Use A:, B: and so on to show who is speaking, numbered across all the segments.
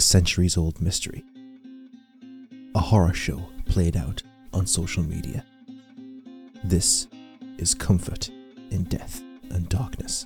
A: a centuries old mystery. A horror show played out on social media. This is Comfort in Death and Darkness.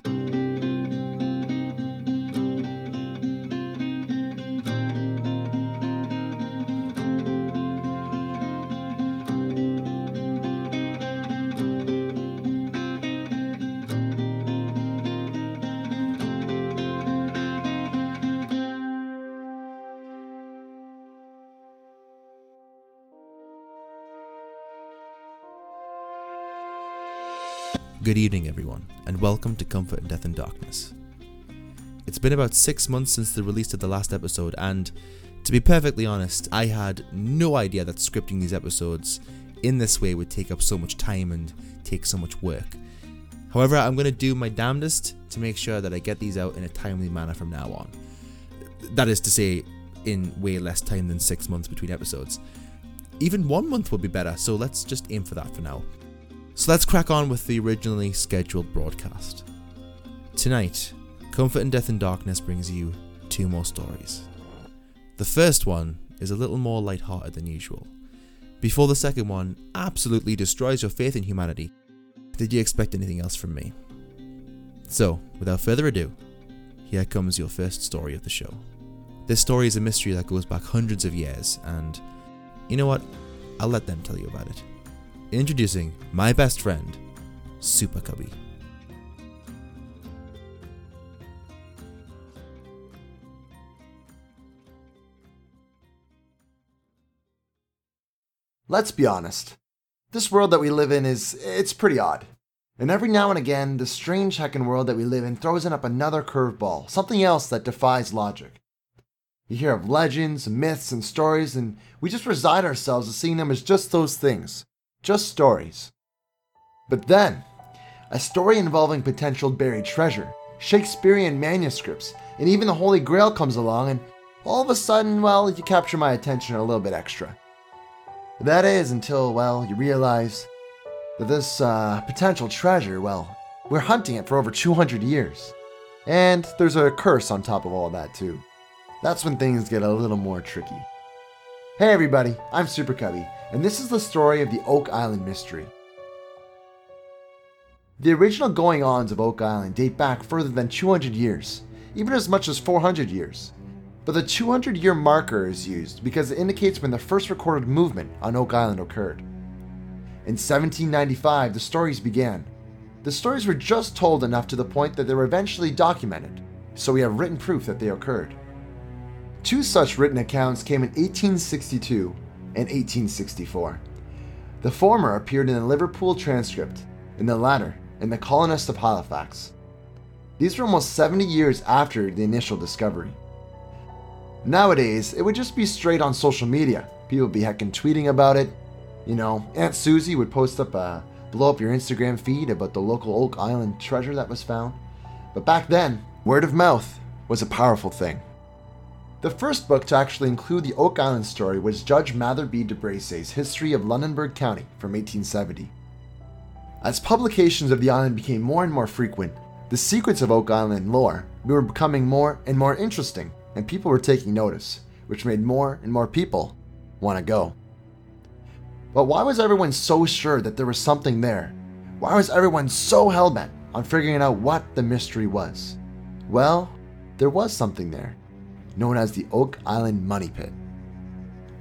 A: And welcome to Comfort Death and Darkness. It's been about six months since the release of the last episode, and to be perfectly honest, I had no idea that scripting these episodes in this way would take up so much time and take so much work. However, I'm going to do my damnedest to make sure that I get these out in a timely manner from now on. That is to say, in way less time than six months between episodes. Even one month would be better, so let's just aim for that for now. So let's crack on with the originally scheduled broadcast. Tonight, Comfort in Death and Darkness brings you two more stories. The first one is a little more light-hearted than usual. Before the second one absolutely destroys your faith in humanity, did you expect anything else from me? So, without further ado, here comes your first story of the show. This story is a mystery that goes back hundreds of years, and you know what? I'll let them tell you about it. Introducing my best friend, Super Cubby.
B: Let's be honest. This world that we live in is it's pretty odd. And every now and again, the strange heckin' world that we live in throws in up another curveball, something else that defies logic. You hear of legends, myths, and stories, and we just resign ourselves to seeing them as just those things just stories. But then, a story involving potential buried treasure, Shakespearean manuscripts, and even the Holy Grail comes along, and all of a sudden, well, you capture my attention a little bit extra. That is until, well, you realize that this uh, potential treasure, well, we're hunting it for over 200 years. And there's a curse on top of all that, too. That's when things get a little more tricky. Hey everybody, I'm Super Cubby, and this is the story of the Oak Island mystery. The original going ons of Oak Island date back further than 200 years, even as much as 400 years. But the 200 year marker is used because it indicates when the first recorded movement on Oak Island occurred. In 1795, the stories began. The stories were just told enough to the point that they were eventually documented, so we have written proof that they occurred. Two such written accounts came in 1862 and 1864. The former appeared in the Liverpool transcript, and the latter in the Colonist of Halifax. These were almost 70 years after the initial discovery. Nowadays, it would just be straight on social media. People would be heckin' tweeting about it. You know, Aunt Susie would post up a blow up your Instagram feed about the local Oak Island treasure that was found. But back then, word of mouth was a powerful thing. The first book to actually include the Oak Island story was Judge Mather B. DesBrisay's History of Lunenburg County from 1870. As publications of the island became more and more frequent, the secrets of Oak Island lore were becoming more and more interesting, and people were taking notice, which made more and more people want to go. But why was everyone so sure that there was something there? Why was everyone so hellbent on figuring out what the mystery was? Well, there was something there known as the Oak Island Money Pit.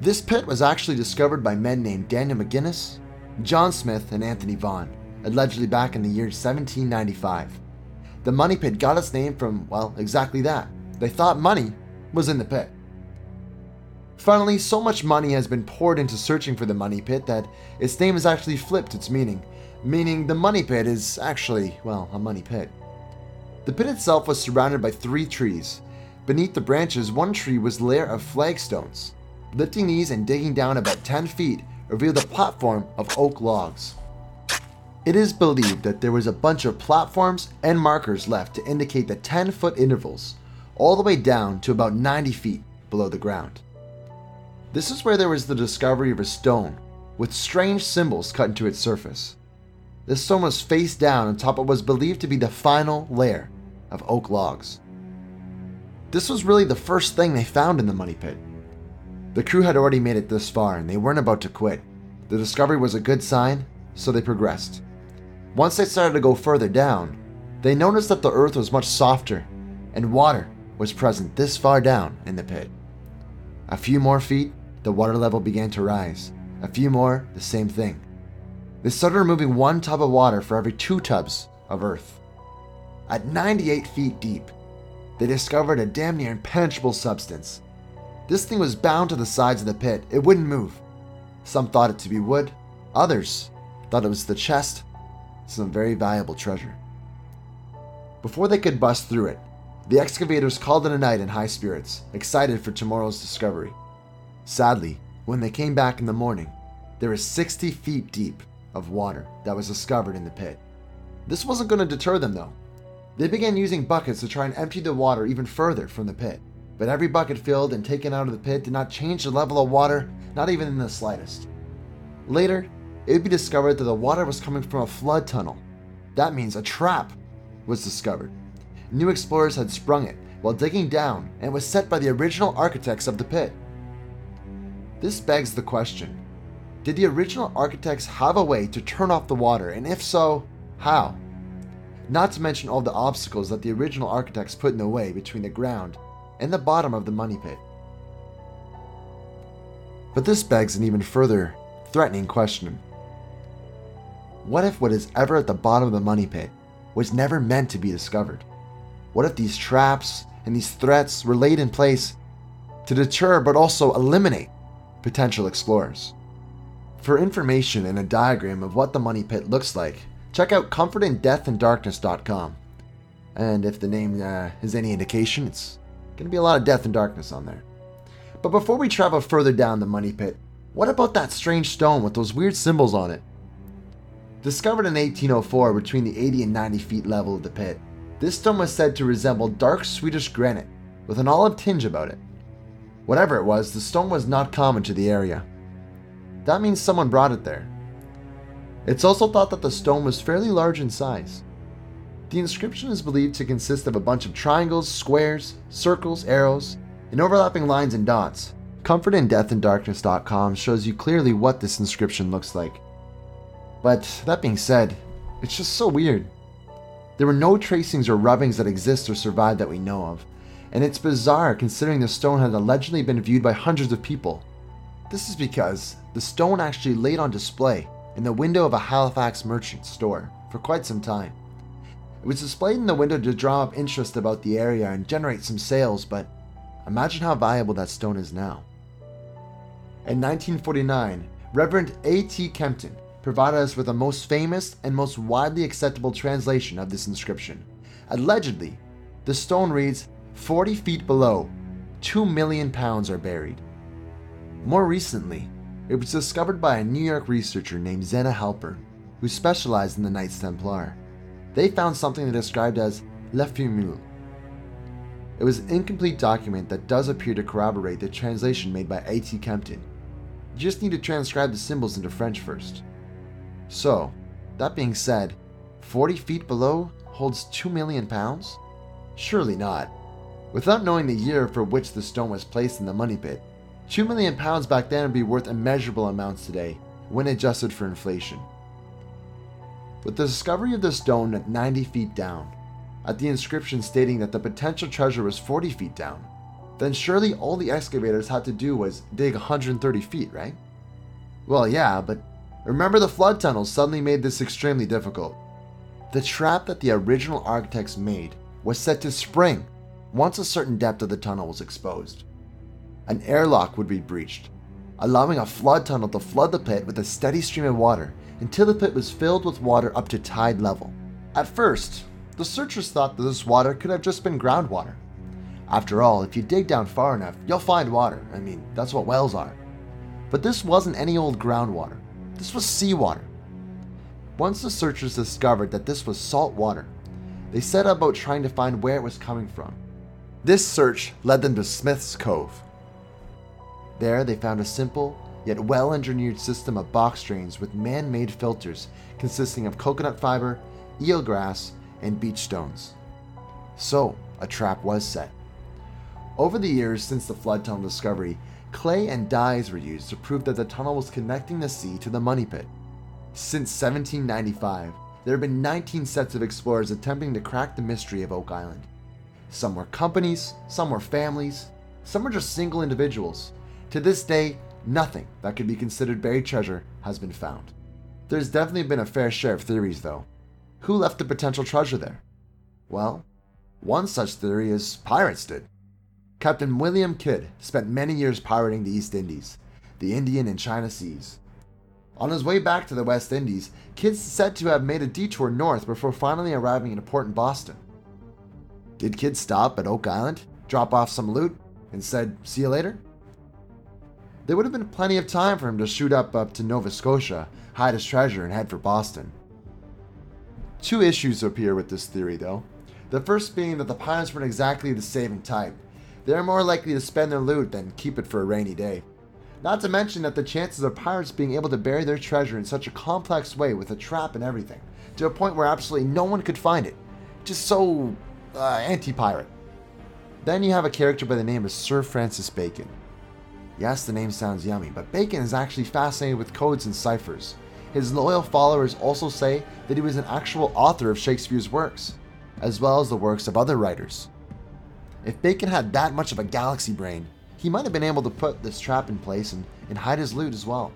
B: This pit was actually discovered by men named Daniel McGinnis, John Smith, and Anthony Vaughn, allegedly back in the year 1795. The money pit got its name from, well, exactly that. They thought money was in the pit. Finally, so much money has been poured into searching for the money pit that its name has actually flipped its meaning, meaning the money pit is actually, well, a money pit. The pit itself was surrounded by three trees, Beneath the branches, one tree was layer of flagstones. Lifting these and digging down about 10 feet revealed a platform of oak logs. It is believed that there was a bunch of platforms and markers left to indicate the 10 foot intervals, all the way down to about 90 feet below the ground. This is where there was the discovery of a stone with strange symbols cut into its surface. This stone was face down on top of what was believed to be the final layer of oak logs. This was really the first thing they found in the money pit. The crew had already made it this far and they weren't about to quit. The discovery was a good sign, so they progressed. Once they started to go further down, they noticed that the earth was much softer and water was present this far down in the pit. A few more feet, the water level began to rise. A few more, the same thing. They started removing one tub of water for every two tubs of earth. At 98 feet deep, they discovered a damn near impenetrable substance. This thing was bound to the sides of the pit, it wouldn't move. Some thought it to be wood, others thought it was the chest, some very valuable treasure. Before they could bust through it, the excavators called it a night in high spirits, excited for tomorrow's discovery. Sadly, when they came back in the morning, there was 60 feet deep of water that was discovered in the pit. This wasn't going to deter them though. They began using buckets to try and empty the water even further from the pit, but every bucket filled and taken out of the pit did not change the level of water, not even in the slightest. Later, it would be discovered that the water was coming from a flood tunnel. That means a trap was discovered. New explorers had sprung it while digging down and was set by the original architects of the pit. This begs the question Did the original architects have a way to turn off the water, and if so, how? Not to mention all the obstacles that the original architects put in the way between the ground and the bottom of the money pit. But this begs an even further threatening question. What if what is ever at the bottom of the money pit was never meant to be discovered? What if these traps and these threats were laid in place to deter but also eliminate potential explorers? For information and a diagram of what the money pit looks like, check out comfortinddeathanddarkness.com. And if the name uh, is any indication, it's going to be a lot of death and darkness on there. But before we travel further down the money pit, what about that strange stone with those weird symbols on it? Discovered in 1804 between the 80 and 90 feet level of the pit, this stone was said to resemble dark Swedish granite with an olive tinge about it. Whatever it was, the stone was not common to the area. That means someone brought it there. It's also thought that the stone was fairly large in size. The inscription is believed to consist of a bunch of triangles, squares, circles, arrows, and overlapping lines and dots. ComfortInDeathandDarkness.com shows you clearly what this inscription looks like. But that being said, it's just so weird. There were no tracings or rubbings that exist or survive that we know of, and it's bizarre considering the stone had allegedly been viewed by hundreds of people. This is because the stone actually laid on display in the window of a Halifax merchant store for quite some time. It was displayed in the window to draw up interest about the area and generate some sales, but imagine how valuable that stone is now. In 1949, Reverend A.T. Kempton provided us with the most famous and most widely acceptable translation of this inscription. Allegedly, the stone reads 40 feet below, 2 million pounds are buried. More recently, it was discovered by a New York researcher named Zena Halpern, who specialized in the Knights Templar. They found something they described as Le Fumule. It was an incomplete document that does appear to corroborate the translation made by A.T. Kempton. You just need to transcribe the symbols into French first. So, that being said, 40 feet below holds 2 million pounds? Surely not. Without knowing the year for which the stone was placed in the money pit, 2 million pounds back then would be worth immeasurable amounts today when adjusted for inflation. With the discovery of the stone at 90 feet down, at the inscription stating that the potential treasure was 40 feet down, then surely all the excavators had to do was dig 130 feet, right? Well, yeah, but Remember, the flood tunnels suddenly made this extremely difficult. The trap that the original architects made was set to spring once a certain depth of the tunnel was exposed. An airlock would be breached, allowing a flood tunnel to flood the pit with a steady stream of water until the pit was filled with water up to tide level. At first, the searchers thought that this water could have just been groundwater. After all, if you dig down far enough, you'll find water. I mean, that's what wells are. But this wasn't any old groundwater. This was seawater. Once the searchers discovered that this was salt water, they set about trying to find where it was coming from. This search led them to Smith's Cove. There, they found a simple, yet well engineered system of box drains with man made filters consisting of coconut fiber, eelgrass, and beach stones. So, a trap was set. Over the years since the flood tunnel discovery, clay and dyes were used to prove that the tunnel was connecting the sea to the money pit. Since 1795, there have been 19 sets of explorers attempting to crack the mystery of Oak Island. Some were companies, some were families, some were just single individuals. To this day, nothing that could be considered buried treasure has been found. There's definitely been a fair share of theories, though. Who left the potential treasure there? Well, one such theory is pirates did. Captain William Kidd spent many years pirating the East Indies, the Indian and China seas. On his way back to the West Indies, Kidd's said to have made a detour north before finally arriving in a port in Boston. Did Kidd stop at Oak Island, drop off some loot, and said, see you later? There would have been plenty of time for him to shoot up up to Nova Scotia, hide his treasure, and head for Boston. Two issues appear with this theory, though. The first being that the pirates weren't exactly the saving type. They're more likely to spend their loot than keep it for a rainy day. Not to mention that the chances of pirates being able to bury their treasure in such a complex way with a trap and everything, to a point where absolutely no one could find it. Just so uh, anti pirate. Then you have a character by the name of Sir Francis Bacon. Yes, the name sounds yummy, but Bacon is actually fascinated with codes and ciphers. His loyal followers also say that he was an actual author of Shakespeare's works, as well as the works of other writers. If Bacon had that much of a galaxy brain, he might have been able to put this trap in place and, and hide his loot as well.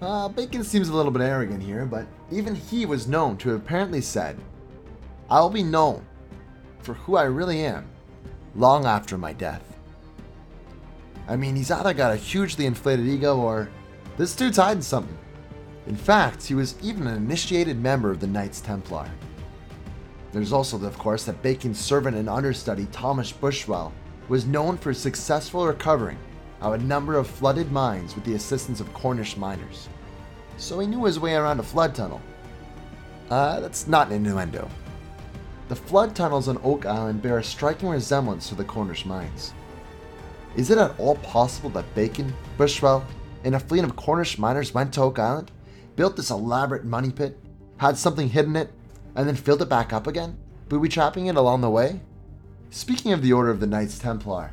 B: Uh, Bacon seems a little bit arrogant here, but even he was known to have apparently said, I will be known for who I really am long after my death. I mean, he's either got a hugely inflated ego or this dude's hiding something. In fact, he was even an initiated member of the Knights Templar. There's also, of course, that Bacon's servant and understudy Thomas Bushell was known for successful recovering of a number of flooded mines with the assistance of Cornish miners. So he knew his way around a flood tunnel. Uh, that's not an innuendo. The flood tunnels on Oak Island bear a striking resemblance to the Cornish mines. Is it at all possible that Bacon, Bushell, and a fleet of Cornish miners went to Oak Island, built this elaborate money pit, had something hidden in it, and then filled it back up again, booby trapping it along the way? Speaking of the Order of the Knights Templar,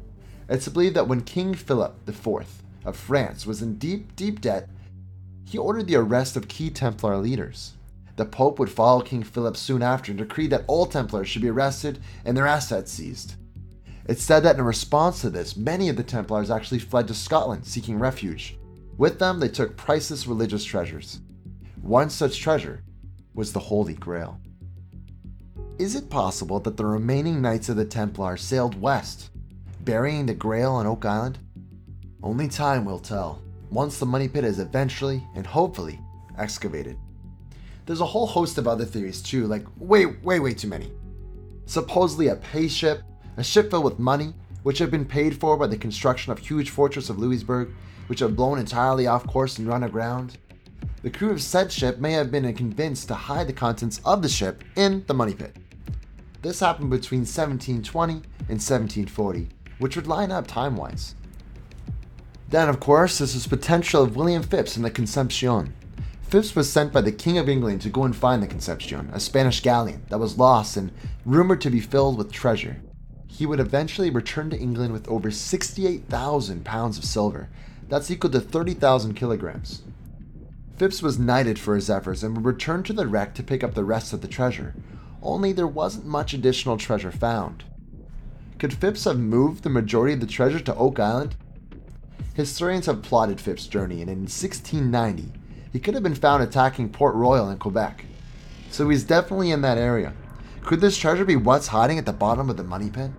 B: it's believed that when King Philip IV of France was in deep, deep debt, he ordered the arrest of key Templar leaders. The Pope would follow King Philip soon after and decreed that all Templars should be arrested and their assets seized. It's said that in response to this, many of the Templars actually fled to Scotland seeking refuge. With them, they took priceless religious treasures. One such treasure was the Holy Grail. Is it possible that the remaining Knights of the Templar sailed west, burying the Grail on Oak Island? Only time will tell, once the money pit is eventually and hopefully excavated. There's a whole host of other theories too, like way, way, way too many. Supposedly a pay ship, a ship filled with money, which had been paid for by the construction of huge fortress of Louisbourg, which had blown entirely off course and run aground. The crew of said ship may have been convinced to hide the contents of the ship in the money pit. This happened between 1720 and 1740, which would line up time wise. Then, of course, this is potential of William Phips and the Concepcion. Phips was sent by the King of England to go and find the Concepcion, a Spanish galleon that was lost and rumored to be filled with treasure. He would eventually return to England with over 68,000 pounds of silver. That's equal to 30,000 kilograms. Phips was knighted for his efforts and would return to the wreck to pick up the rest of the treasure, only there wasn't much additional treasure found. Could Phips have moved the majority of the treasure to Oak Island? Historians have plotted Phips' journey, and in 1690, he could have been found attacking Port Royal in Quebec. So he's definitely in that area. Could this treasure be what's hiding at the bottom of the money pit?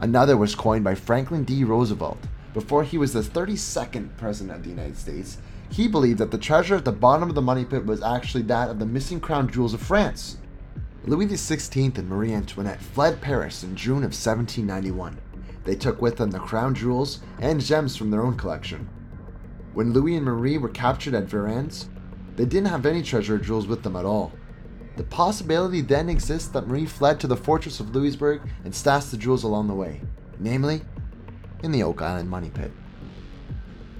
B: Another was coined by Franklin D. Roosevelt before he was the 32nd President of the United States. He believed that the treasure at the bottom of the money pit was actually that of the missing crown jewels of France. Louis XVI and Marie Antoinette fled Paris in June of 1791. They took with them the crown jewels and gems from their own collection. When Louis and Marie were captured at Varennes, they didn't have any treasure jewels with them at all. The possibility then exists that Marie fled to the fortress of Louisbourg and stashed the jewels along the way, namely, in the Oak Island money pit.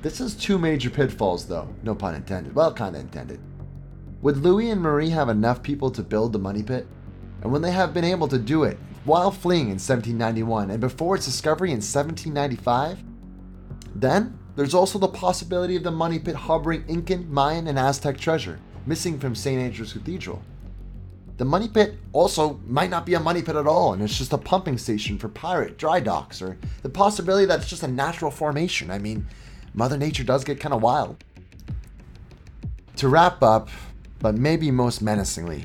B: This has two major pitfalls, though, no pun intended. Well, kinda intended. Would Louis and Marie have enough people to build the money pit? And when they have been able to do it, while fleeing in 1791 and before its discovery in 1795? Then, there's also the possibility of the money pit harboring Incan, Mayan, and Aztec treasure missing from St. Andrew's Cathedral. The money pit also might not be a money pit at all, and it's just a pumping station for pirate dry docks, or the possibility that it's just a natural formation. I mean, Mother Nature does get kind of wild. To wrap up, but maybe most menacingly,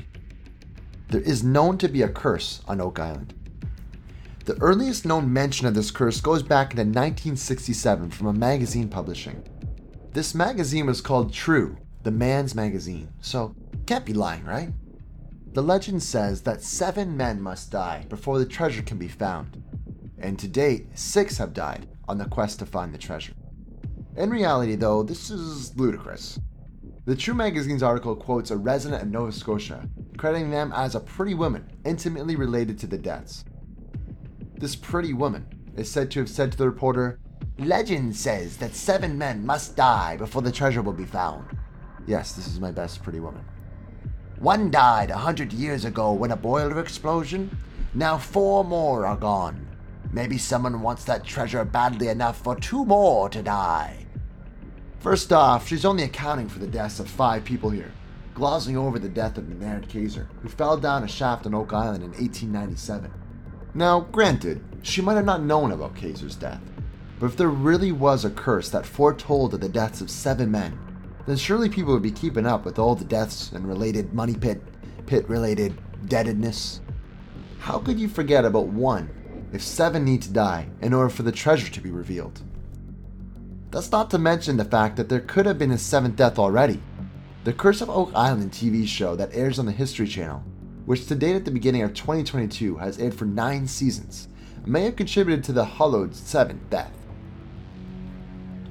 B: there is known to be a curse on Oak Island. The earliest known mention of this curse goes back into 1967 from a magazine publishing. This magazine was called True, the Man's Magazine, so can't be lying, right? The legend says that seven men must die before the treasure can be found, and to date, six have died on the quest to find the treasure. In reality, though, this is ludicrous. The True Magazine's article quotes a resident of Nova Scotia, crediting them as a pretty woman intimately related to the deaths. This pretty woman is said to have said to the reporter, Legend says that seven men must die before the treasure will be found. Yes, this is my best pretty woman. One died a hundred years ago when a boiler explosion. Now four more are gone. Maybe someone wants that treasure badly enough for two more to die. First off, she's only accounting for the deaths of five people here, glossing over the death of Maynard Kaiser, who fell down a shaft on Oak Island in 1897. Now, granted, she might have not known about Kaiser's death, but if there really was a curse that foretold of the deaths of seven men, then surely people would be keeping up with all the deaths and related money pit, pit related deadedness. How could you forget about one if seven need to die in order for the treasure to be revealed? That's not to mention the fact that there could have been a seventh death already. The Curse of Oak Island TV show that airs on the History Channel, which to date at the beginning of 2022 has aired for nine seasons, may have contributed to the hollowed seventh death.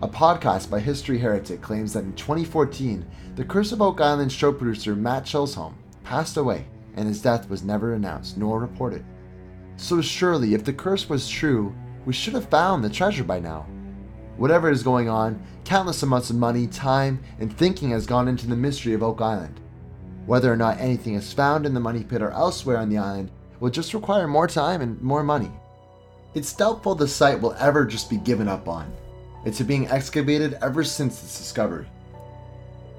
B: A podcast by History Heretic claims that in 2014, the Curse of Oak Island show producer Matt Chisholm passed away and his death was never announced nor reported. So surely, if the curse was true, we should have found the treasure by now. Whatever is going on, countless amounts of money, time, and thinking has gone into the mystery of Oak Island. Whether or not anything is found in the money pit or elsewhere on the island will just require more time and more money. It's doubtful the site will ever just be given up on. It's being excavated ever since its discovery.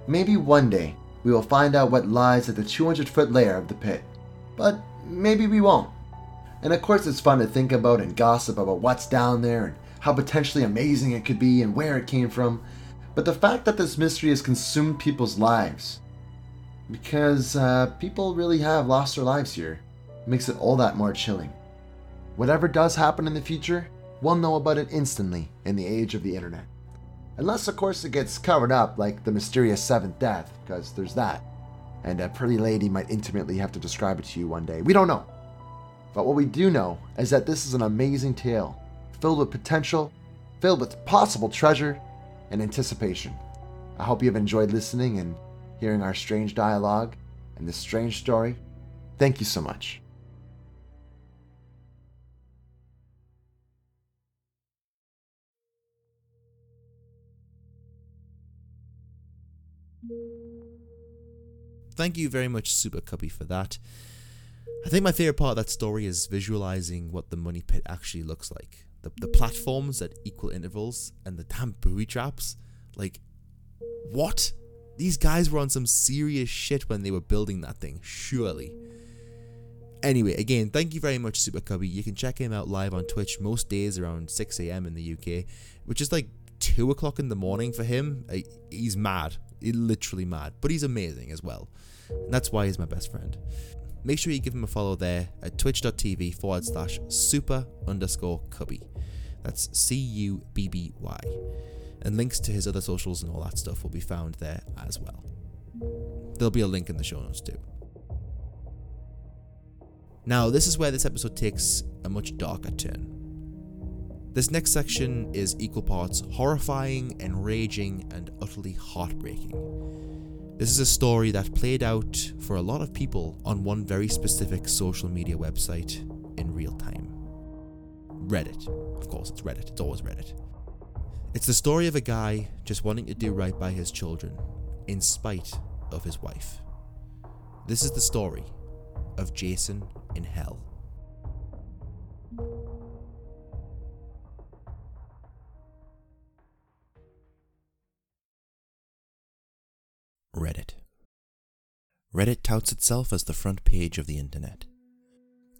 B: Maybe one day we will find out what lies at the 200 foot layer of the pit, but maybe we won't. And of course, it's fun to think about and gossip about what's down there and how potentially amazing it could be and where it came from, but the fact that this mystery has consumed people's lives, because uh, people really have lost their lives here, makes it all that more chilling. Whatever does happen in the future, we'll know about it instantly in the age of the internet. Unless, of course, it gets covered up like the mysterious seventh death, because there's that. And a pretty lady might intimately have to describe it to you one day. We don't know. But what we do know is that this is an amazing tale filled with potential, filled with possible treasure and anticipation. I hope you have enjoyed listening and hearing our strange dialogue and this strange story. Thank you so much.
A: Thank you very much, Super Cubby, for that. I think my favorite part of that story is visualizing what the money pit actually looks like the, the platforms at equal intervals and the damn booby traps. Like, what? These guys were on some serious shit when they were building that thing, surely. Anyway, again, thank you very much, Super Cubby. You can check him out live on Twitch most days around 6 a.m. in the UK, which is like 2 o'clock in the morning for him. He's mad. He's literally mad. But he's amazing as well. And that's why he's my best friend make sure you give him a follow there at twitch.tv forward slash super underscore cubby. That's C U B B Y. And links to his other socials and all that stuff will be found there as well. There'll be a link in the show notes too. Now, this is where this episode takes a much darker turn. This next section is equal parts horrifying, enraging, and utterly heartbreaking. This is a story that played out for a lot of people on one very specific social media website in real time Reddit. Of course, it's Reddit, it's always Reddit. It's the story of a guy just wanting to do right by his children, in spite of his wife. This is the story of Jason in Hell. Reddit Reddit touts itself as the front page of the internet.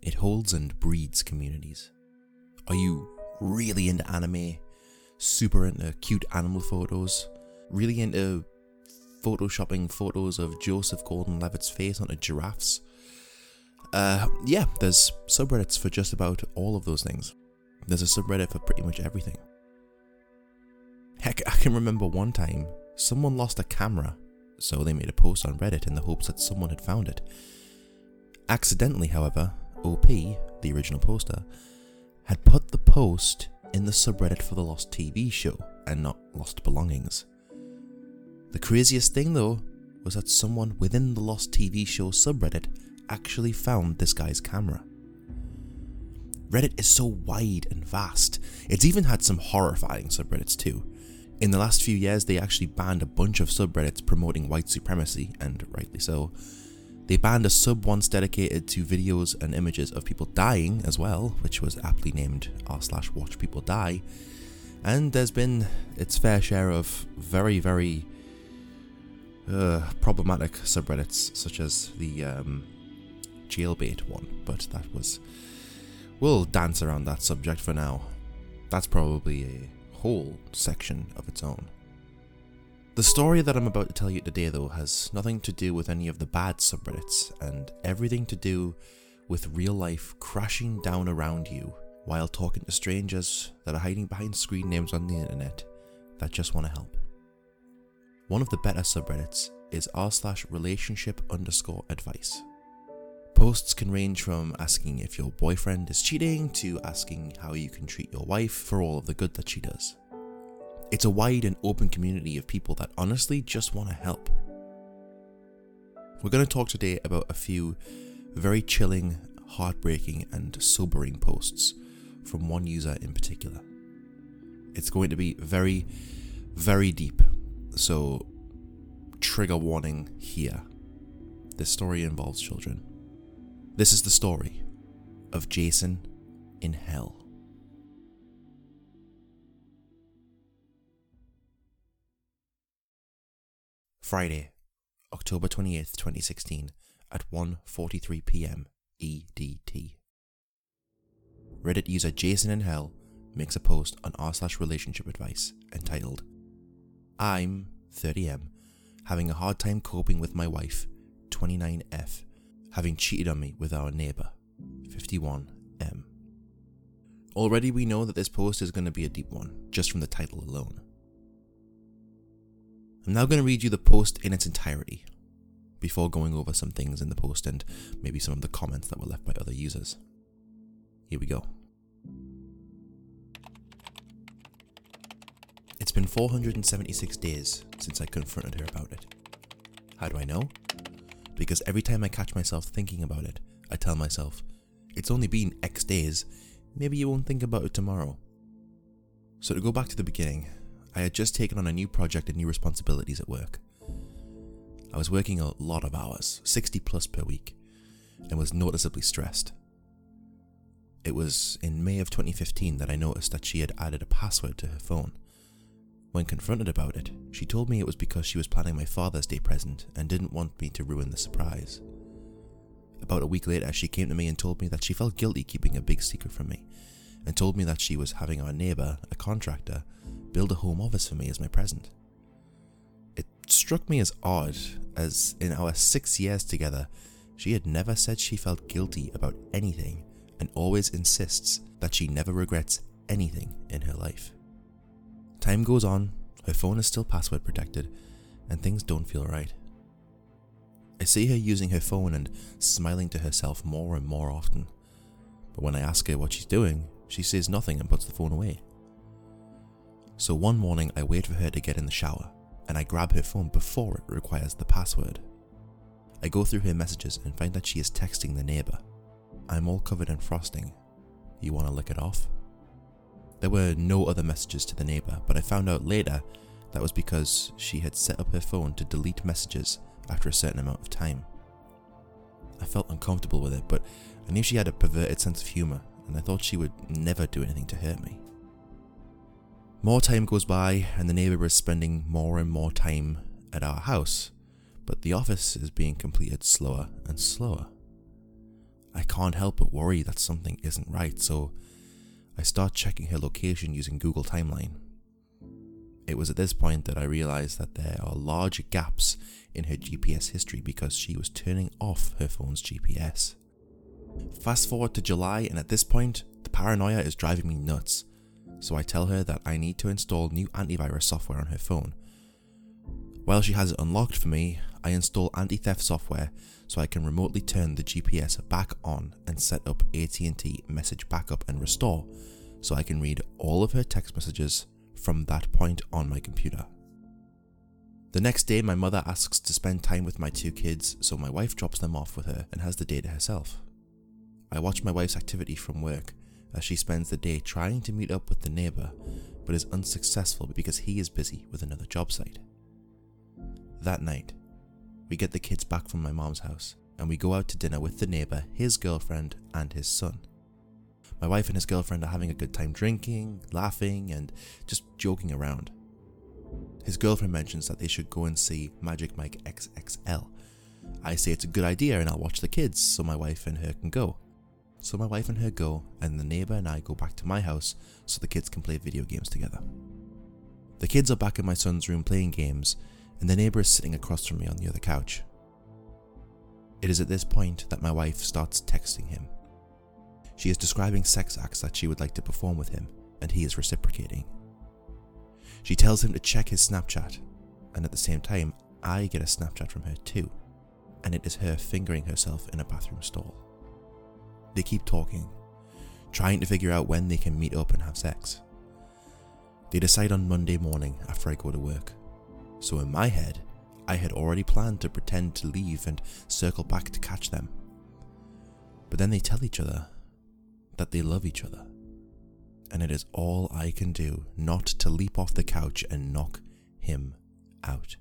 A: It holds and breeds communities. Are you really into anime? Super into cute animal photos? Really into photoshopping photos of Joseph Gordon Levitt's face onto giraffes? Uh, yeah, there's subreddits for just about all of those things. There's a subreddit for pretty much everything. Heck, I can remember one time someone lost a camera, so they made a post on Reddit in the hopes that someone had found it. Accidentally, however, OP, the original poster, had put the post in the subreddit for the Lost TV show and not Lost Belongings. The craziest thing, though, was that someone within the Lost TV show subreddit actually found this guy's camera. Reddit is so wide and vast. It's even had some horrifying subreddits too. In the last few years, they actually banned a bunch of subreddits promoting white supremacy, and rightly so. They banned a sub once dedicated to videos and images of people dying as well, which was aptly named r slash watch people die. And there's been its fair share of very, very uh, problematic subreddits, such as the um, jailbait one, but that was. We'll dance around that subject for now. That's probably a whole section of its own. The story that I'm about to tell you today, though, has nothing to do with any of the bad subreddits and everything to do with real life crashing down around you while talking to strangers that are hiding behind screen names on the internet that just want to help. One of the better subreddits is r slash relationship underscore advice. Posts can range from asking if your boyfriend is cheating to asking how you can treat your wife for all of the good that she does. It's a wide and open community of people that honestly just want to help. We're going to talk today about a few very chilling, heartbreaking, and sobering posts from one user in particular. It's going to be very, very deep, so trigger warning here. This story involves children. This is the story of Jason in Hell. Friday, October 28th, 2016 at 1:43 p.m. EDT. Reddit user Jason in Hell makes a post on r slash relationship advice entitled I'm 30M having a hard time coping with my wife 29F having cheated on me with our neighbour 51M. Already we know that this post is going to be a deep one just from the title alone. I'm now going to read you the post in its entirety before going over some things in the post and maybe some of the comments that were left by other users. Here we go. It's been 476 days since I confronted her about it. How do I know? Because every time I catch myself thinking about it, I tell myself, it's only been X days, maybe you won't think about it tomorrow. So to go back to the beginning, I had just taken on a new project and new responsibilities at work. I was working a lot of hours, 60 plus per week, and was noticeably stressed. It was in May of 2015 that I noticed that she had added a password to her phone. When confronted about it, she told me it was because she was planning my Father's Day present and didn't want me to ruin the surprise. About a week later, she came to me and told me that she felt guilty keeping a big secret from me, and told me that she was having our neighbour, a contractor, build a home office for me as my present. It struck me as odd, as in our six years together, she had never said she felt guilty about anything and always insists that she never regrets anything in her life. Time goes on, her phone is still password protected, and things don't feel right. I see her using her phone and smiling to herself more and more often, but when I ask her what she's doing, she says nothing and puts the phone away. So one morning, I wait for her to get in the shower, and I grab her phone before it requires the password. I go through her messages and find that she is texting the neighbour. I'm all covered in frosting. You want to lick it off? There were no other messages to the neighbour, but I found out later that was because she had set up her phone to delete messages after a certain amount of time. I felt uncomfortable with it, but I knew she had a perverted sense of humour, and I thought she would never do anything to hurt me. More time goes by, and the neighbour is spending more and more time at our house, But the office is being completed slower and slower. I can't help but worry that something isn't right, so I start checking her location using Google Timeline. It was at this point that I realized that there are large gaps in her GPS history because she was turning off her phone's GPS. Fast forward to July, and at this point, the paranoia is driving me nuts. So I tell her that I need to install new antivirus software on her phone. While she has it unlocked for me, I install anti-theft software so I can remotely turn the GPS back on and set up AT&T message backup and restore so I can read all of her text messages from that point on my computer. The next day, my mother asks to spend time with my two kids, so my wife drops them off with her and has the day to herself. I watch my wife's activity from work as she spends the day trying to meet up with the neighbour, but is unsuccessful because he is busy with another job site. That night, we get the kids back from my mom's house and we go out to dinner with the neighbour, his girlfriend, and his son. My wife and his girlfriend are having a good time drinking, laughing, and just joking around. His girlfriend mentions that they should go and see Magic Mike XXL. I say it's a good idea and I'll watch the kids so my wife and her can go. So my wife and her go, and the neighbour and I go back to my house so the kids can play video games together. The kids are back in my son's room playing games, and the neighbour is sitting across from me on the other couch. It is at this point that my wife starts texting him. She is describing sex acts that she would like to perform with him, and he is reciprocating. She tells him to check his Snapchat, and at the same time, I get a Snapchat from her too, and it is her fingering herself in a bathroom stall. They keep talking, trying to figure out when they can meet up and have sex. They decide on Monday morning after I go to work. So in my head, I had already planned to pretend to leave and circle back to catch them. But then they tell each other that they love each other. And it is all I can do not to leap off the couch and knock him out.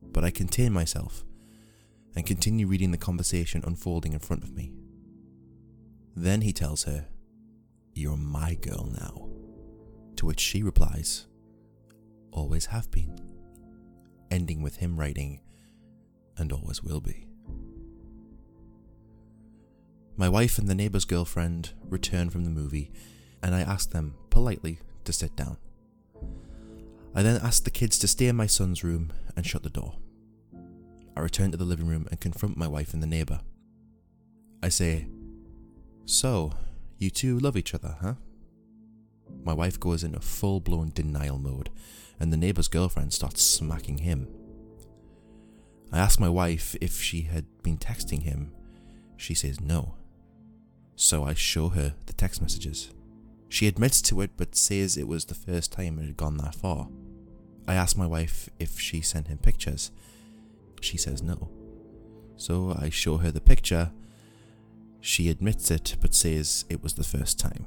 A: But I contain myself and continue reading the conversation unfolding in front of me. Then he tells her, You're my girl now. To which she replies, Always have been. Ending with him writing, And always will be. My wife and the neighbour's girlfriend return from the movie, and I ask them politely to sit down. I then ask the kids to stay in my son's room and shut the door. I return to the living room and confront my wife and the neighbour. I say, So, you two love each other, huh? My wife goes into full blown denial mode, and the neighbour's girlfriend starts smacking him. I ask my wife if she had been texting him. She says no. So I show her the text messages. She admits to it but says it was the first time it had gone that far. I ask my wife if she sent him pictures. She says no. So I show her the picture. She admits it but says it was the first time.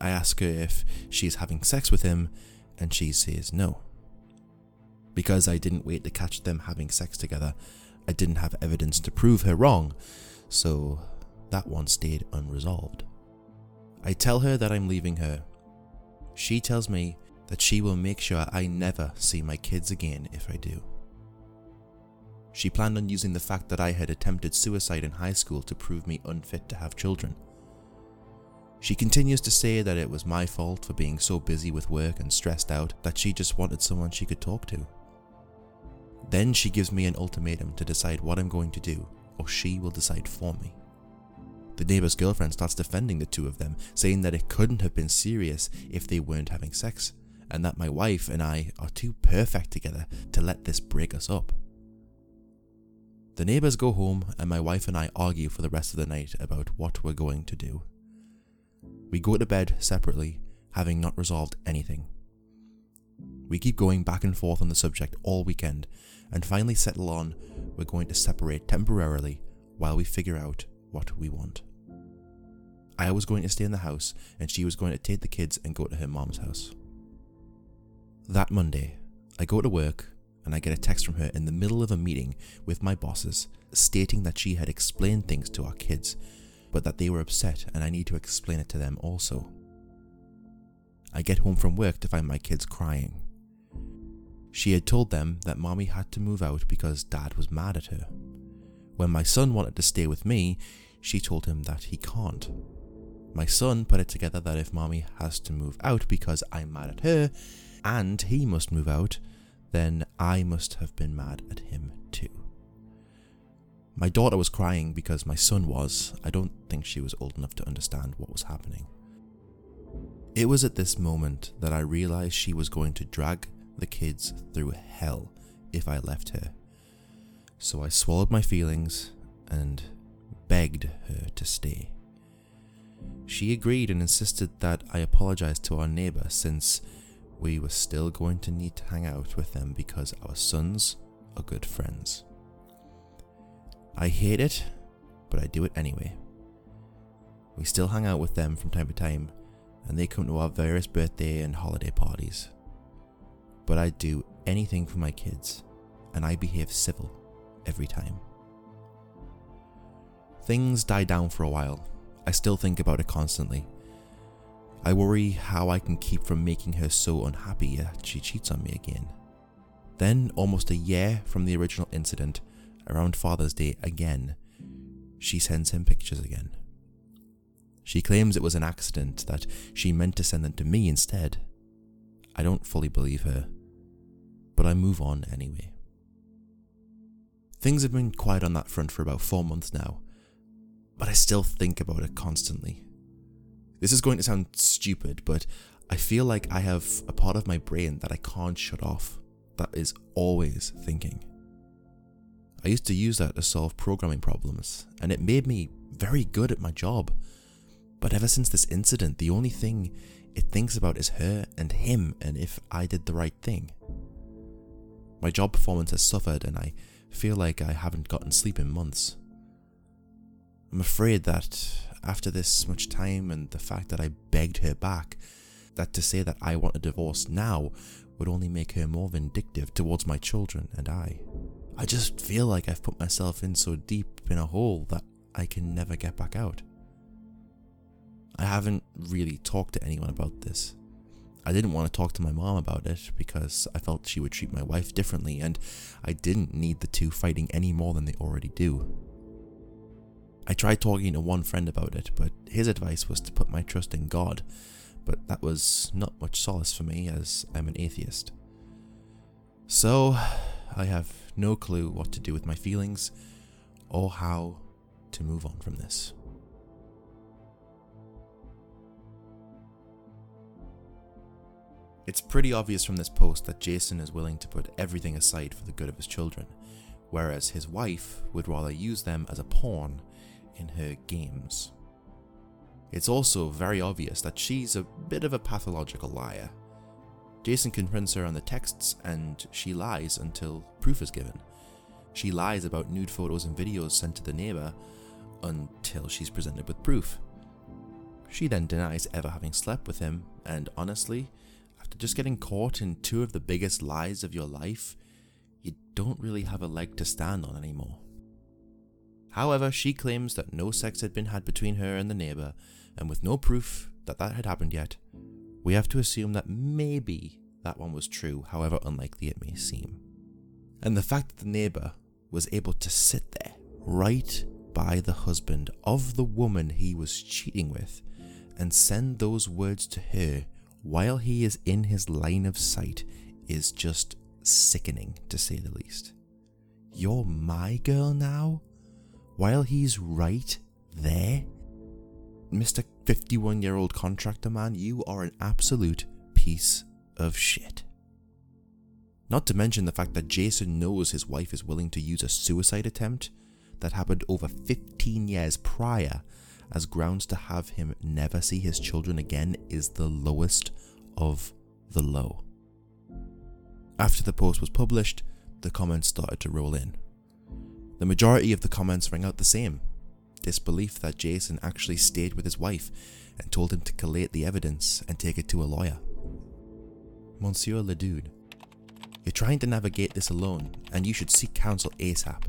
A: I ask her if she's having sex with him and she says no. Because I didn't wait to catch them having sex together, I didn't have evidence to prove her wrong, so that one stayed unresolved. I tell her that I'm leaving her. She tells me that she will make sure I never see my kids again if I do. She planned on using the fact that I had attempted suicide in high school to prove me unfit to have children. She continues to say that it was my fault for being so busy with work and stressed out that she just wanted someone she could talk to. Then she gives me an ultimatum to decide what I'm going to do, or she will decide for me. The neighbor's girlfriend starts defending the two of them, saying that it couldn't have been serious if they weren't having sex, and that my wife and I are too perfect together to let this break us up. The neighbors go home, and my wife and I argue for the rest of the night about what we're going to do. We go to bed separately, having not resolved anything. We keep going back and forth on the subject all weekend, and finally settle on we're going to separate temporarily while we figure out what we want. I was going to stay in the house, and she was going to take the kids and go to her mom's house. That Monday, I go to work and I get a text from her in the middle of a meeting with my bosses stating that she had explained things to our kids but that they were upset and I need to explain it to them also. I get home from work to find my kids crying. She had told them that mommy had to move out because dad was mad at her. When my son wanted to stay with me, she told him that he can't. My son put it together that if mommy has to move out because I'm mad at her, and he must move out, then I must have been mad at him too. My daughter was crying because my son was. I don't think she was old enough to understand what was happening. It was at this moment that I realized she was going to drag the kids through hell if I left her. So I swallowed my feelings and begged her to stay. She agreed and insisted that I apologize to our neighbor since we were still going to need to hang out with them because our sons are good friends. I hate it, but I do it anyway. We still hang out with them from time to time, and they come to our various birthday and holiday parties. But I do anything for my kids, and I behave civil every time. Things die down for a while. I still think about it constantly. I worry how I can keep from making her so unhappy that she cheats on me again. Then, almost a year from the original incident, around Father's Day again, she sends him pictures again. She claims it was an accident, that she meant to send them to me instead. I don't fully believe her, but I move on anyway. Things have been quiet on that front for about four months now, but I still think about it constantly. This is going to sound stupid, but I feel like I have a part of my brain that I can't shut off, that is always thinking. I used to use that to solve programming problems, and it made me very good at my job. But ever since this incident, the only thing it thinks about is her and him and if I did the right thing. My job performance has suffered, and I feel like I haven't gotten sleep in months. I'm afraid that after this much time and the fact that I begged her back, that to say that I want a divorce now would only make her more vindictive towards my children and I. I just feel like I've put myself in so deep in a hole that I can never get back out. I haven't really talked to anyone about this. I didn't want to talk to my mom about it because I felt she would treat my wife differently and I didn't need the two fighting any more than they already do. I tried talking to one friend about it, but his advice was to put my trust in God, but that was not much solace for me as I'm an atheist. So, I have no clue what to do with my feelings or how to move on from this. It's pretty obvious from this post that Jason is willing to put everything aside for the good of his children, whereas his wife would rather use them as a pawn in her games. It's also very obvious that she's a bit of a pathological liar. Jason confronts her on the texts and she lies until proof is given. She lies about nude photos and videos sent to the neighbour until she's presented with proof. She then denies ever having slept with him, and honestly, after just getting caught in two of the biggest lies of your life, you don't really have a leg to stand on anymore. However, she claims that no sex had been had between her and the neighbour, and with no proof that that had happened yet, we have to assume that maybe that one was true, however unlikely it may seem. And the fact that the neighbour was able to sit there, right by the husband of the woman he was cheating with, and send those words to her while he is in his line of sight is just sickening, to say the least. You're my girl now? While he's right there? Mr. 51 year old contractor man, you are an absolute piece of shit. Not to mention the fact that Jason knows his wife is willing to use a suicide attempt that happened over 15 years prior as grounds to have him never see his children again is the lowest of the low. After the post was published, the comments started to roll in. The majority of the comments rang out the same disbelief that Jason actually stayed with his wife and told him to collate the evidence and take it to a lawyer. Monsieur Leduc, you're trying to navigate this alone, and you should seek counsel ASAP.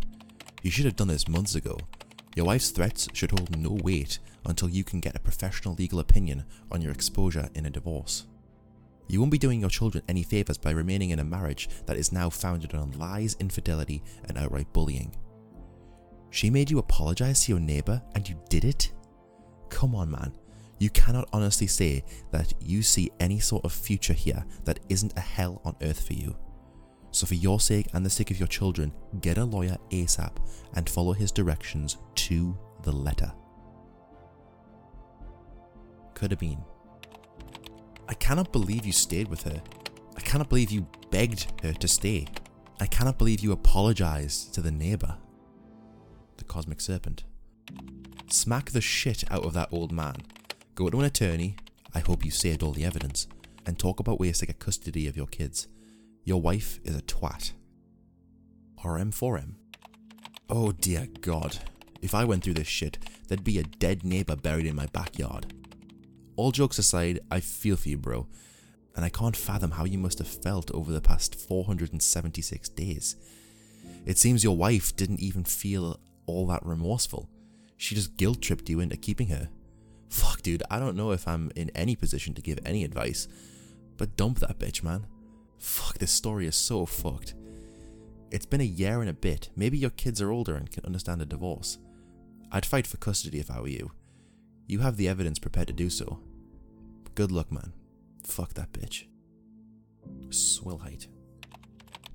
A: You should have done this months ago. Your wife's threats should hold no weight until you can get a professional legal opinion on your exposure in a divorce. You won't be doing your children any favours by remaining in a marriage that is now founded on lies, infidelity, and outright bullying. She made you apologise to your neighbour and you did it? Come on, man. You cannot honestly say that you see any sort of future here that isn't a hell on earth for you. So, for your sake and the sake of your children, get a lawyer ASAP and follow his directions to the letter. Could have been. I cannot believe you stayed with her. I cannot believe you begged her to stay. I cannot believe you apologized to the neighbor. The Cosmic Serpent. Smack the shit out of that old man. Go to an attorney, I hope you saved all the evidence, and talk about ways to get custody of your kids. Your wife is a twat. RM4M. Oh dear God. If I went through this shit, there'd be a dead neighbor buried in my backyard. All jokes aside, I feel for you, bro, and I can't fathom how you must have felt over the past 476 days. It seems your wife didn't even feel all that remorseful. She just guilt tripped you into keeping her. Fuck, dude, I don't know if I'm in any position to give any advice, but dump that bitch, man. Fuck, this story is so fucked. It's been a year and a bit. Maybe your kids are older and can understand a divorce. I'd fight for custody if I were you. You have the evidence prepared to do so. Good luck, man. Fuck that bitch. Swillheit.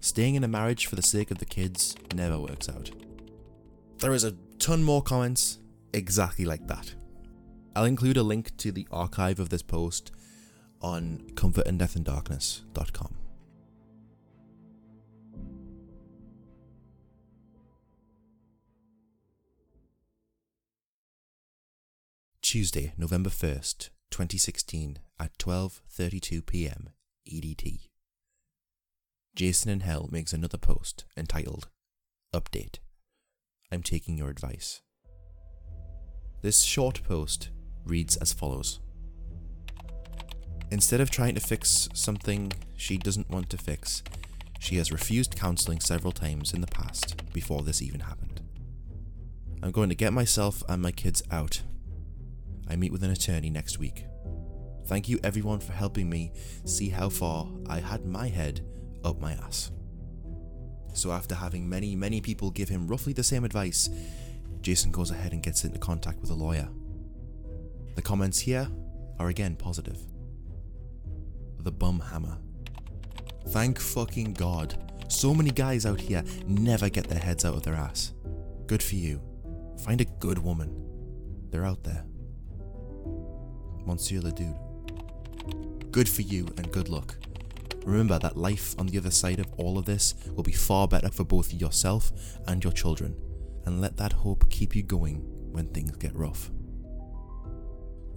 A: Staying in a marriage for the sake of the kids never works out. There is a ton more comments exactly like that. I'll include a link to the archive of this post on comfortindeathanddarkness.com. Tuesday, November 1st, 2016 at 12:32 p.m. EDT. Jason in Hell makes another post entitled Update. I'm taking your advice. This short post reads as follows. Instead of trying to fix something she doesn't want to fix, she has refused counselling several times in the past before this even happened. I'm going to get myself and my kids out I meet with an attorney next week. Thank you everyone for helping me see how far I had my head up my ass. So, after having many, many people give him roughly the same advice, Jason goes ahead and gets into contact with a lawyer. The comments here are again positive. The bum hammer. Thank fucking God. So many guys out here never get their heads out of their ass. Good for you. Find a good woman. They're out there. Monsieur le Dude. Good for you and good luck. Remember that life on the other side of all of this will be far better for both yourself and your children, and let that hope keep you going when things get rough.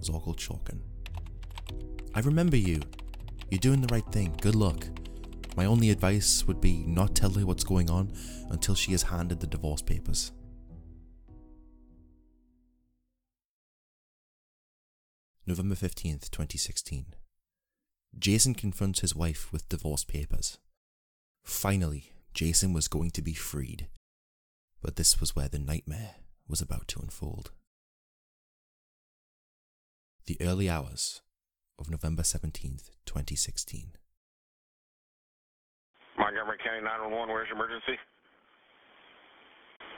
A: Zorkel Chalkin. I remember you. You're doing the right thing. Good luck. My only advice would be not tell her what's going on until she has handed the divorce papers. November 15th, 2016. Jason confronts his wife with divorce papers. Finally, Jason was going to be freed. But this was where the nightmare was about to unfold. The early hours of November 17th, 2016.
C: Montgomery County 911, where's your emergency?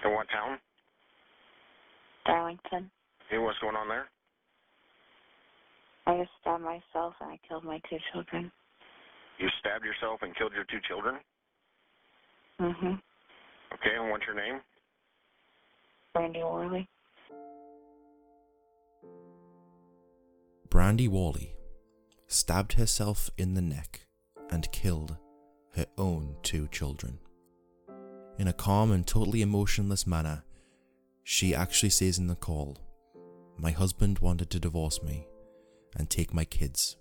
C: In what town?
D: Darlington.
C: Hey, what's going on there?
D: I just stabbed myself and I killed my two children.
C: You stabbed yourself and killed your two children?
D: Mm-hmm.
C: Okay, and what's your name?
D: Brandy Worley.
A: Brandy Worley stabbed herself in the neck and killed her own two children. In a calm and totally emotionless manner, she actually says in the call, My husband wanted to divorce me, and take my kids,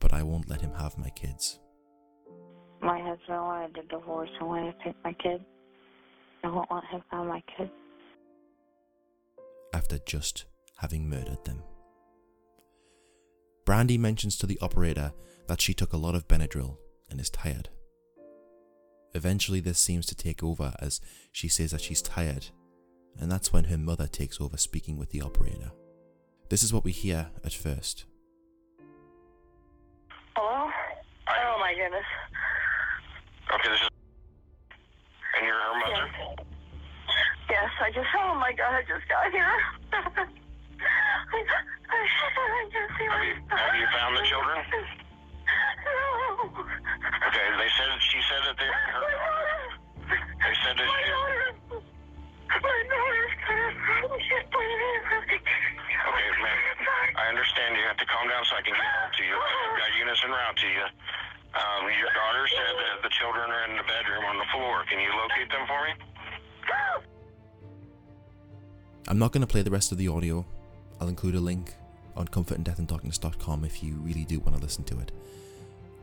A: but I won't let him have my kids.
D: My husband wanted to divorce and wanted to take my kids. I won't let him have my kids.
A: After just having murdered them. Brandy mentions to the operator that she took a lot of Benadryl and is tired. Eventually, this seems to take over as she says that she's tired, and that's when her mother takes over speaking with the operator. This is what we hear at first.
E: Hello? Oh my goodness.
C: Okay, this is. And you're her mother?
E: Yes. Yes, I just, oh my God, I just got here. I, I, I just see
C: Have you, have you found the children?
E: No.
C: Okay, they said she said that they're in her. They said that
E: My
C: she.
E: daughter, my daughter's kind of, she's bleeding.
C: Ma'am. I understand you have to calm down so I can get help to you. I've got units en route to you. Um, your daughter said that the children are in the bedroom on the floor. Can you locate them for me?
A: I'm not going to play the rest of the audio. I'll include a link on comfortindeathanddarkness.com if you really do want to listen to it.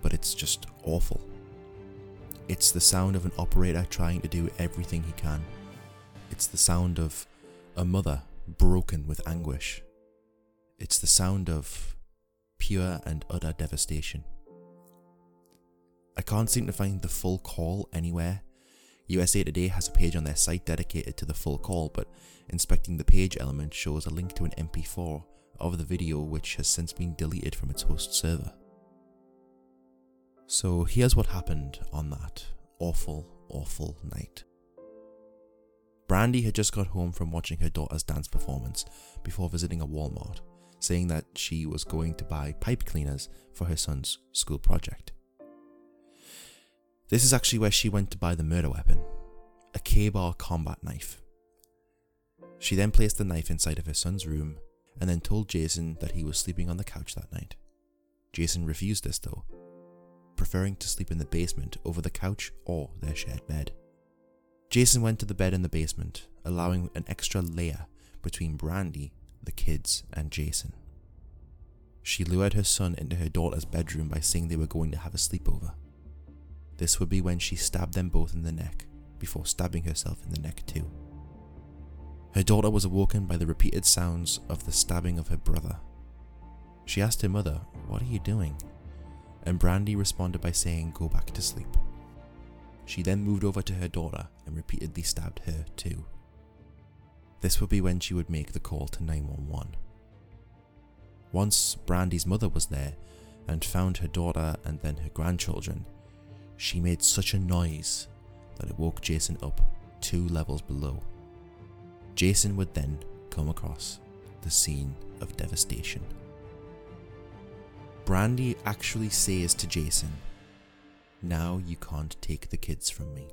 A: But it's just awful. It's the sound of an operator trying to do everything he can. It's the sound of a mother broken with anguish. It's the sound of pure and utter devastation. I can't seem to find the full call anywhere. USA Today has a page on their site dedicated to the full call, but inspecting the page element shows a link to an MP4 of the video which has since been deleted from its host server. So here's what happened on that awful, awful night. Brandy had just got home from watching her daughter's dance performance before visiting a Walmart, saying that she was going to buy pipe cleaners for her son's school project. This is actually where she went to buy the murder weapon, a Ka-Bar combat knife. She then placed the knife inside of her son's room and then told Jason that he was sleeping on the couch that night. Jason refused this though, preferring to sleep in the basement over the couch or their shared bed. Jason went to the bed in the basement, allowing an extra layer between Brandy, the kids, and Jason. She lured her son into her daughter's bedroom by saying they were going to have a sleepover. This would be when she stabbed them both in the neck, before stabbing herself in the neck too. Her daughter was awoken by the repeated sounds of the stabbing of her brother. She asked her mother, What are you doing? And Brandy responded by saying, Go back to sleep. She then moved over to her daughter and repeatedly stabbed her too. This would be when she would make the call to 911. Once Brandy's mother was there and found her daughter and then her grandchildren, she made such a noise that it woke Jason up two levels below. Jason would then come across the scene of devastation. Brandy actually says to Jason, Now you can't take the kids from me.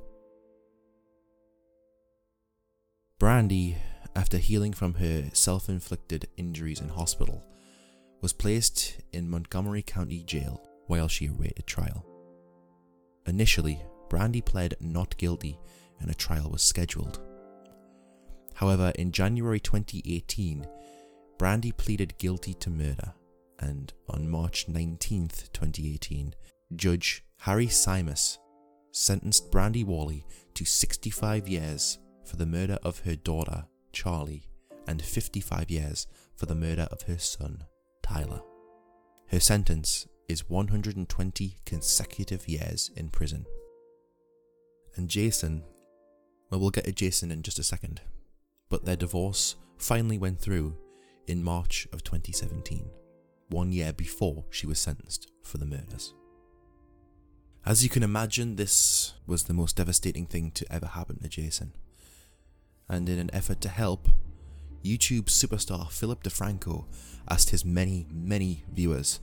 A: Brandy, after healing from her self inflicted injuries in hospital, was placed in Montgomery County Jail while she awaited trial. Initially, Brandy pled not guilty and a trial was scheduled. However, in January 2018, Brandy pleaded guilty to murder, and on March 19, 2018, Judge Harry Siamas sentenced Brandy Worley to 65 years for the murder of her daughter, Charlie, and 55 years for the murder of her son, Tyler. Her sentence is 120 consecutive years in prison. And Jason, well, we'll get to Jason in just a second, but their divorce finally went through in March of 2017, one year before she was sentenced for the murders. As you can imagine, this was the most devastating thing to ever happen to Jason. And in an effort to help, YouTube superstar Philip DeFranco asked his many, many viewers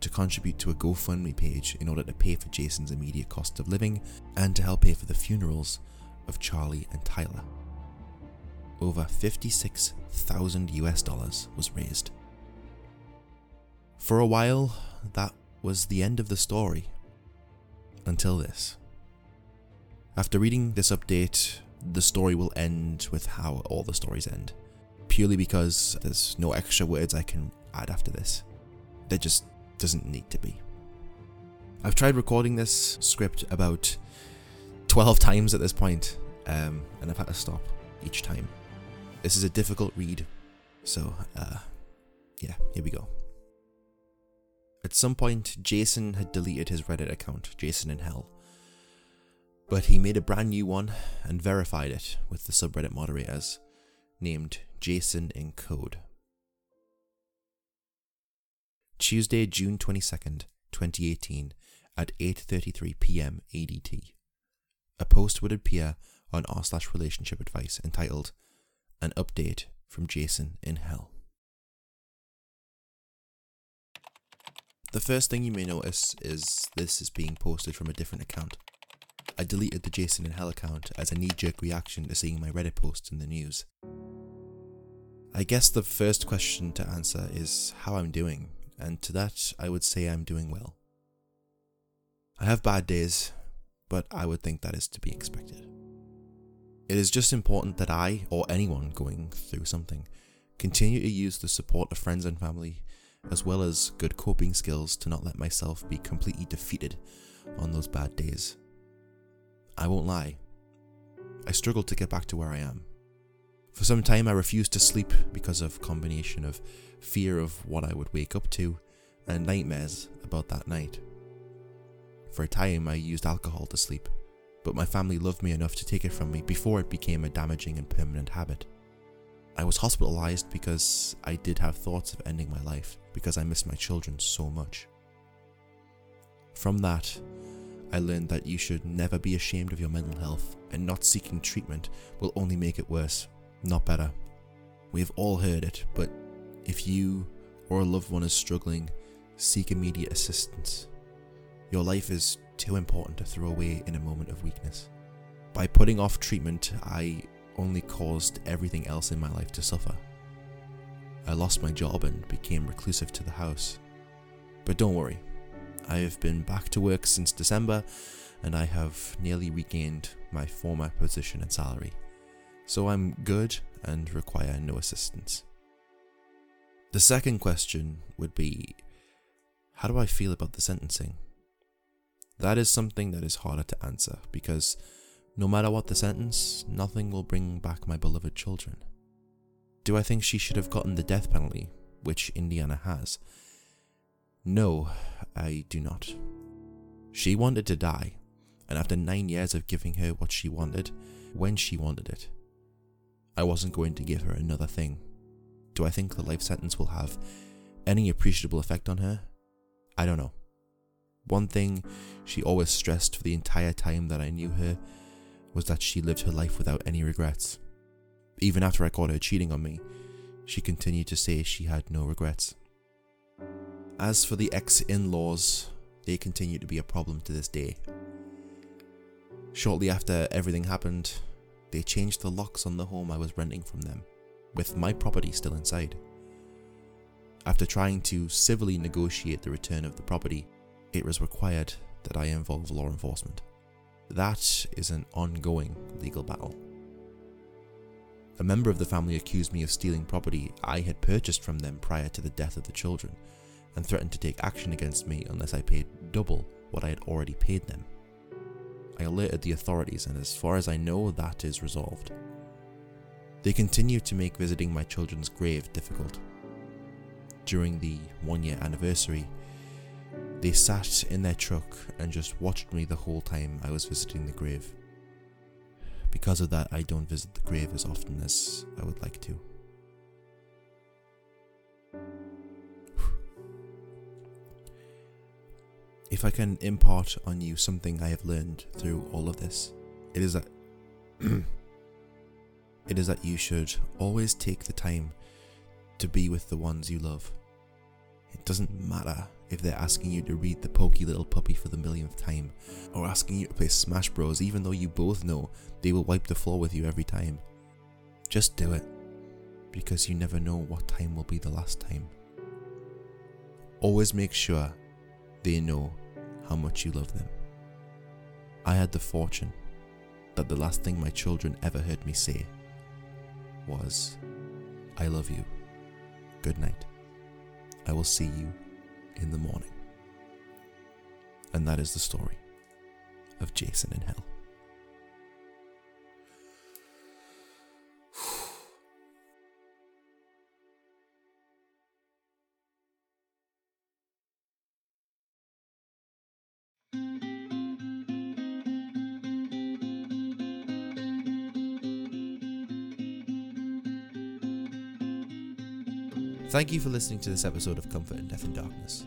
A: to contribute to a GoFundMe page in order to pay for Jason's immediate cost of living and to help pay for the funerals of Charlie and Tyler. Over 56,000 US dollars was raised. For a while, that was the end of the story. Until this. After reading this update, the story will end with how all the stories end. Purely because there's no extra words I can add after this. There just doesn't need to be. I've tried recording this script about 12 times at this point, um, and I've had to stop each time. This is a difficult read, so uh, yeah, here we go. At some point, Jason had deleted his Reddit account, Jason in Hell, but he made a brand new one and verified it with the subreddit moderators named Jason in Code. Tuesday, June 22nd, 2018, at 8:33 p.m. ADT. A post would appear on r slash relationship advice entitled "An Update from Jason in Hell." The first thing you may notice is this is being posted from a different account. I deleted the Jason in Hell account as a knee jerk reaction to seeing my Reddit posts in the news. I guess the first question to answer is how I'm doing, and to that I would say I'm doing well. I have bad days, but I would think that is to be expected. It is just important that I, or anyone going through something, continue to use the support of friends and family, as well as good coping skills to not let myself be completely defeated on those bad days. I won't lie, I struggled to get back to where I am. For some time I refused to sleep because of combination of fear of what I would wake up to and nightmares about that night. For a time I used alcohol to sleep, but my family loved me enough to take it from me before it became a damaging and permanent habit. I was hospitalized because I did have thoughts of ending my life because I missed my children so much. From that, I learned that you should never be ashamed of your mental health, and not seeking treatment will only make it worse, not better. We have all heard it, but if you or a loved one is struggling, seek immediate assistance. Your life is too important to throw away in a moment of weakness. By putting off treatment, I only caused everything else in my life to suffer. I lost my job and became reclusive to the house. But don't worry, I have been back to work since December and I have nearly regained my former position and salary. So I'm good and require no assistance. The second question would be How do I feel about the sentencing? That is something that is harder to answer because no matter what the sentence, nothing will bring back my beloved children. Do I think she should have gotten the death penalty, which Indiana has? No, I do not. She wanted to die, and after nine years of giving her what she wanted, when she wanted it, I wasn't going to give her another thing. Do I think the life sentence will have any appreciable effect on her? I don't know. One thing she always stressed for the entire time that I knew her was that she lived her life without any regrets. Even after I caught her cheating on me, she continued to say she had no regrets. As for the ex in laws, they continue to be a problem to this day. Shortly after everything happened, they changed the locks on the home I was renting from them, with my property still inside. After trying to civilly negotiate the return of the property, it was required that I involve law enforcement. That is an ongoing legal battle. A member of the family accused me of stealing property I had purchased from them prior to the death of the children and threatened to take action against me unless I paid double what I had already paid them. I alerted the authorities, and as far as I know, that is resolved. They continue to make visiting my children's grave difficult. During the one year anniversary, they sat in their truck and just watched me the whole time I was visiting the grave. Because of that, I don't visit the grave as often as I would like to. If I can impart on you something I have learned through all of this, it is that it is that you should always take the time to be with the ones you love. It doesn't matter if they're asking you to read the pokey little puppy for the millionth time, or asking you to play Smash Bros, even though you both know they will wipe the floor with you every time. Just do it, because you never know what time will be the last time. Always make sure they know how much you love them. I had the fortune that the last thing my children ever heard me say was, I love you. Good night. I will see you in the morning. And that is the story of Jason in Hell. Thank you for listening to this episode of Comfort in Death and Darkness.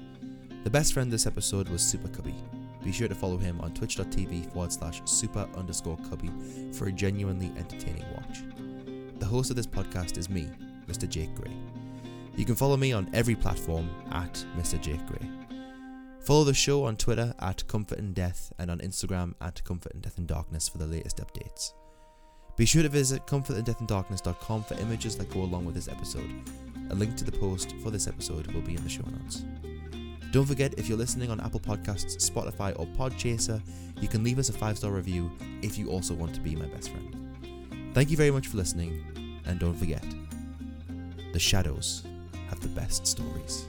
A: The best friend this episode was Super Cubby. be sure to follow him on twitch.tv forward slash super underscore cubby for a genuinely entertaining watch. The host of this podcast is me, Mr. Jake Gray. You can follow me on every platform at Mr. Jake Gray. Follow the show on Twitter at Comfort and Death and on Instagram at Comfort in Death and Darkness for the latest updates. Be sure to visit comfortindeathanddarkness.com for images that go along with this episode. A link to the post for this episode will be in the show notes. Don't forget, if you're listening on Apple Podcasts, Spotify, or Podchaser, you can leave us a five star review if you also want to be my best friend. Thank you very much for listening, and don't forget, the shadows have the best stories.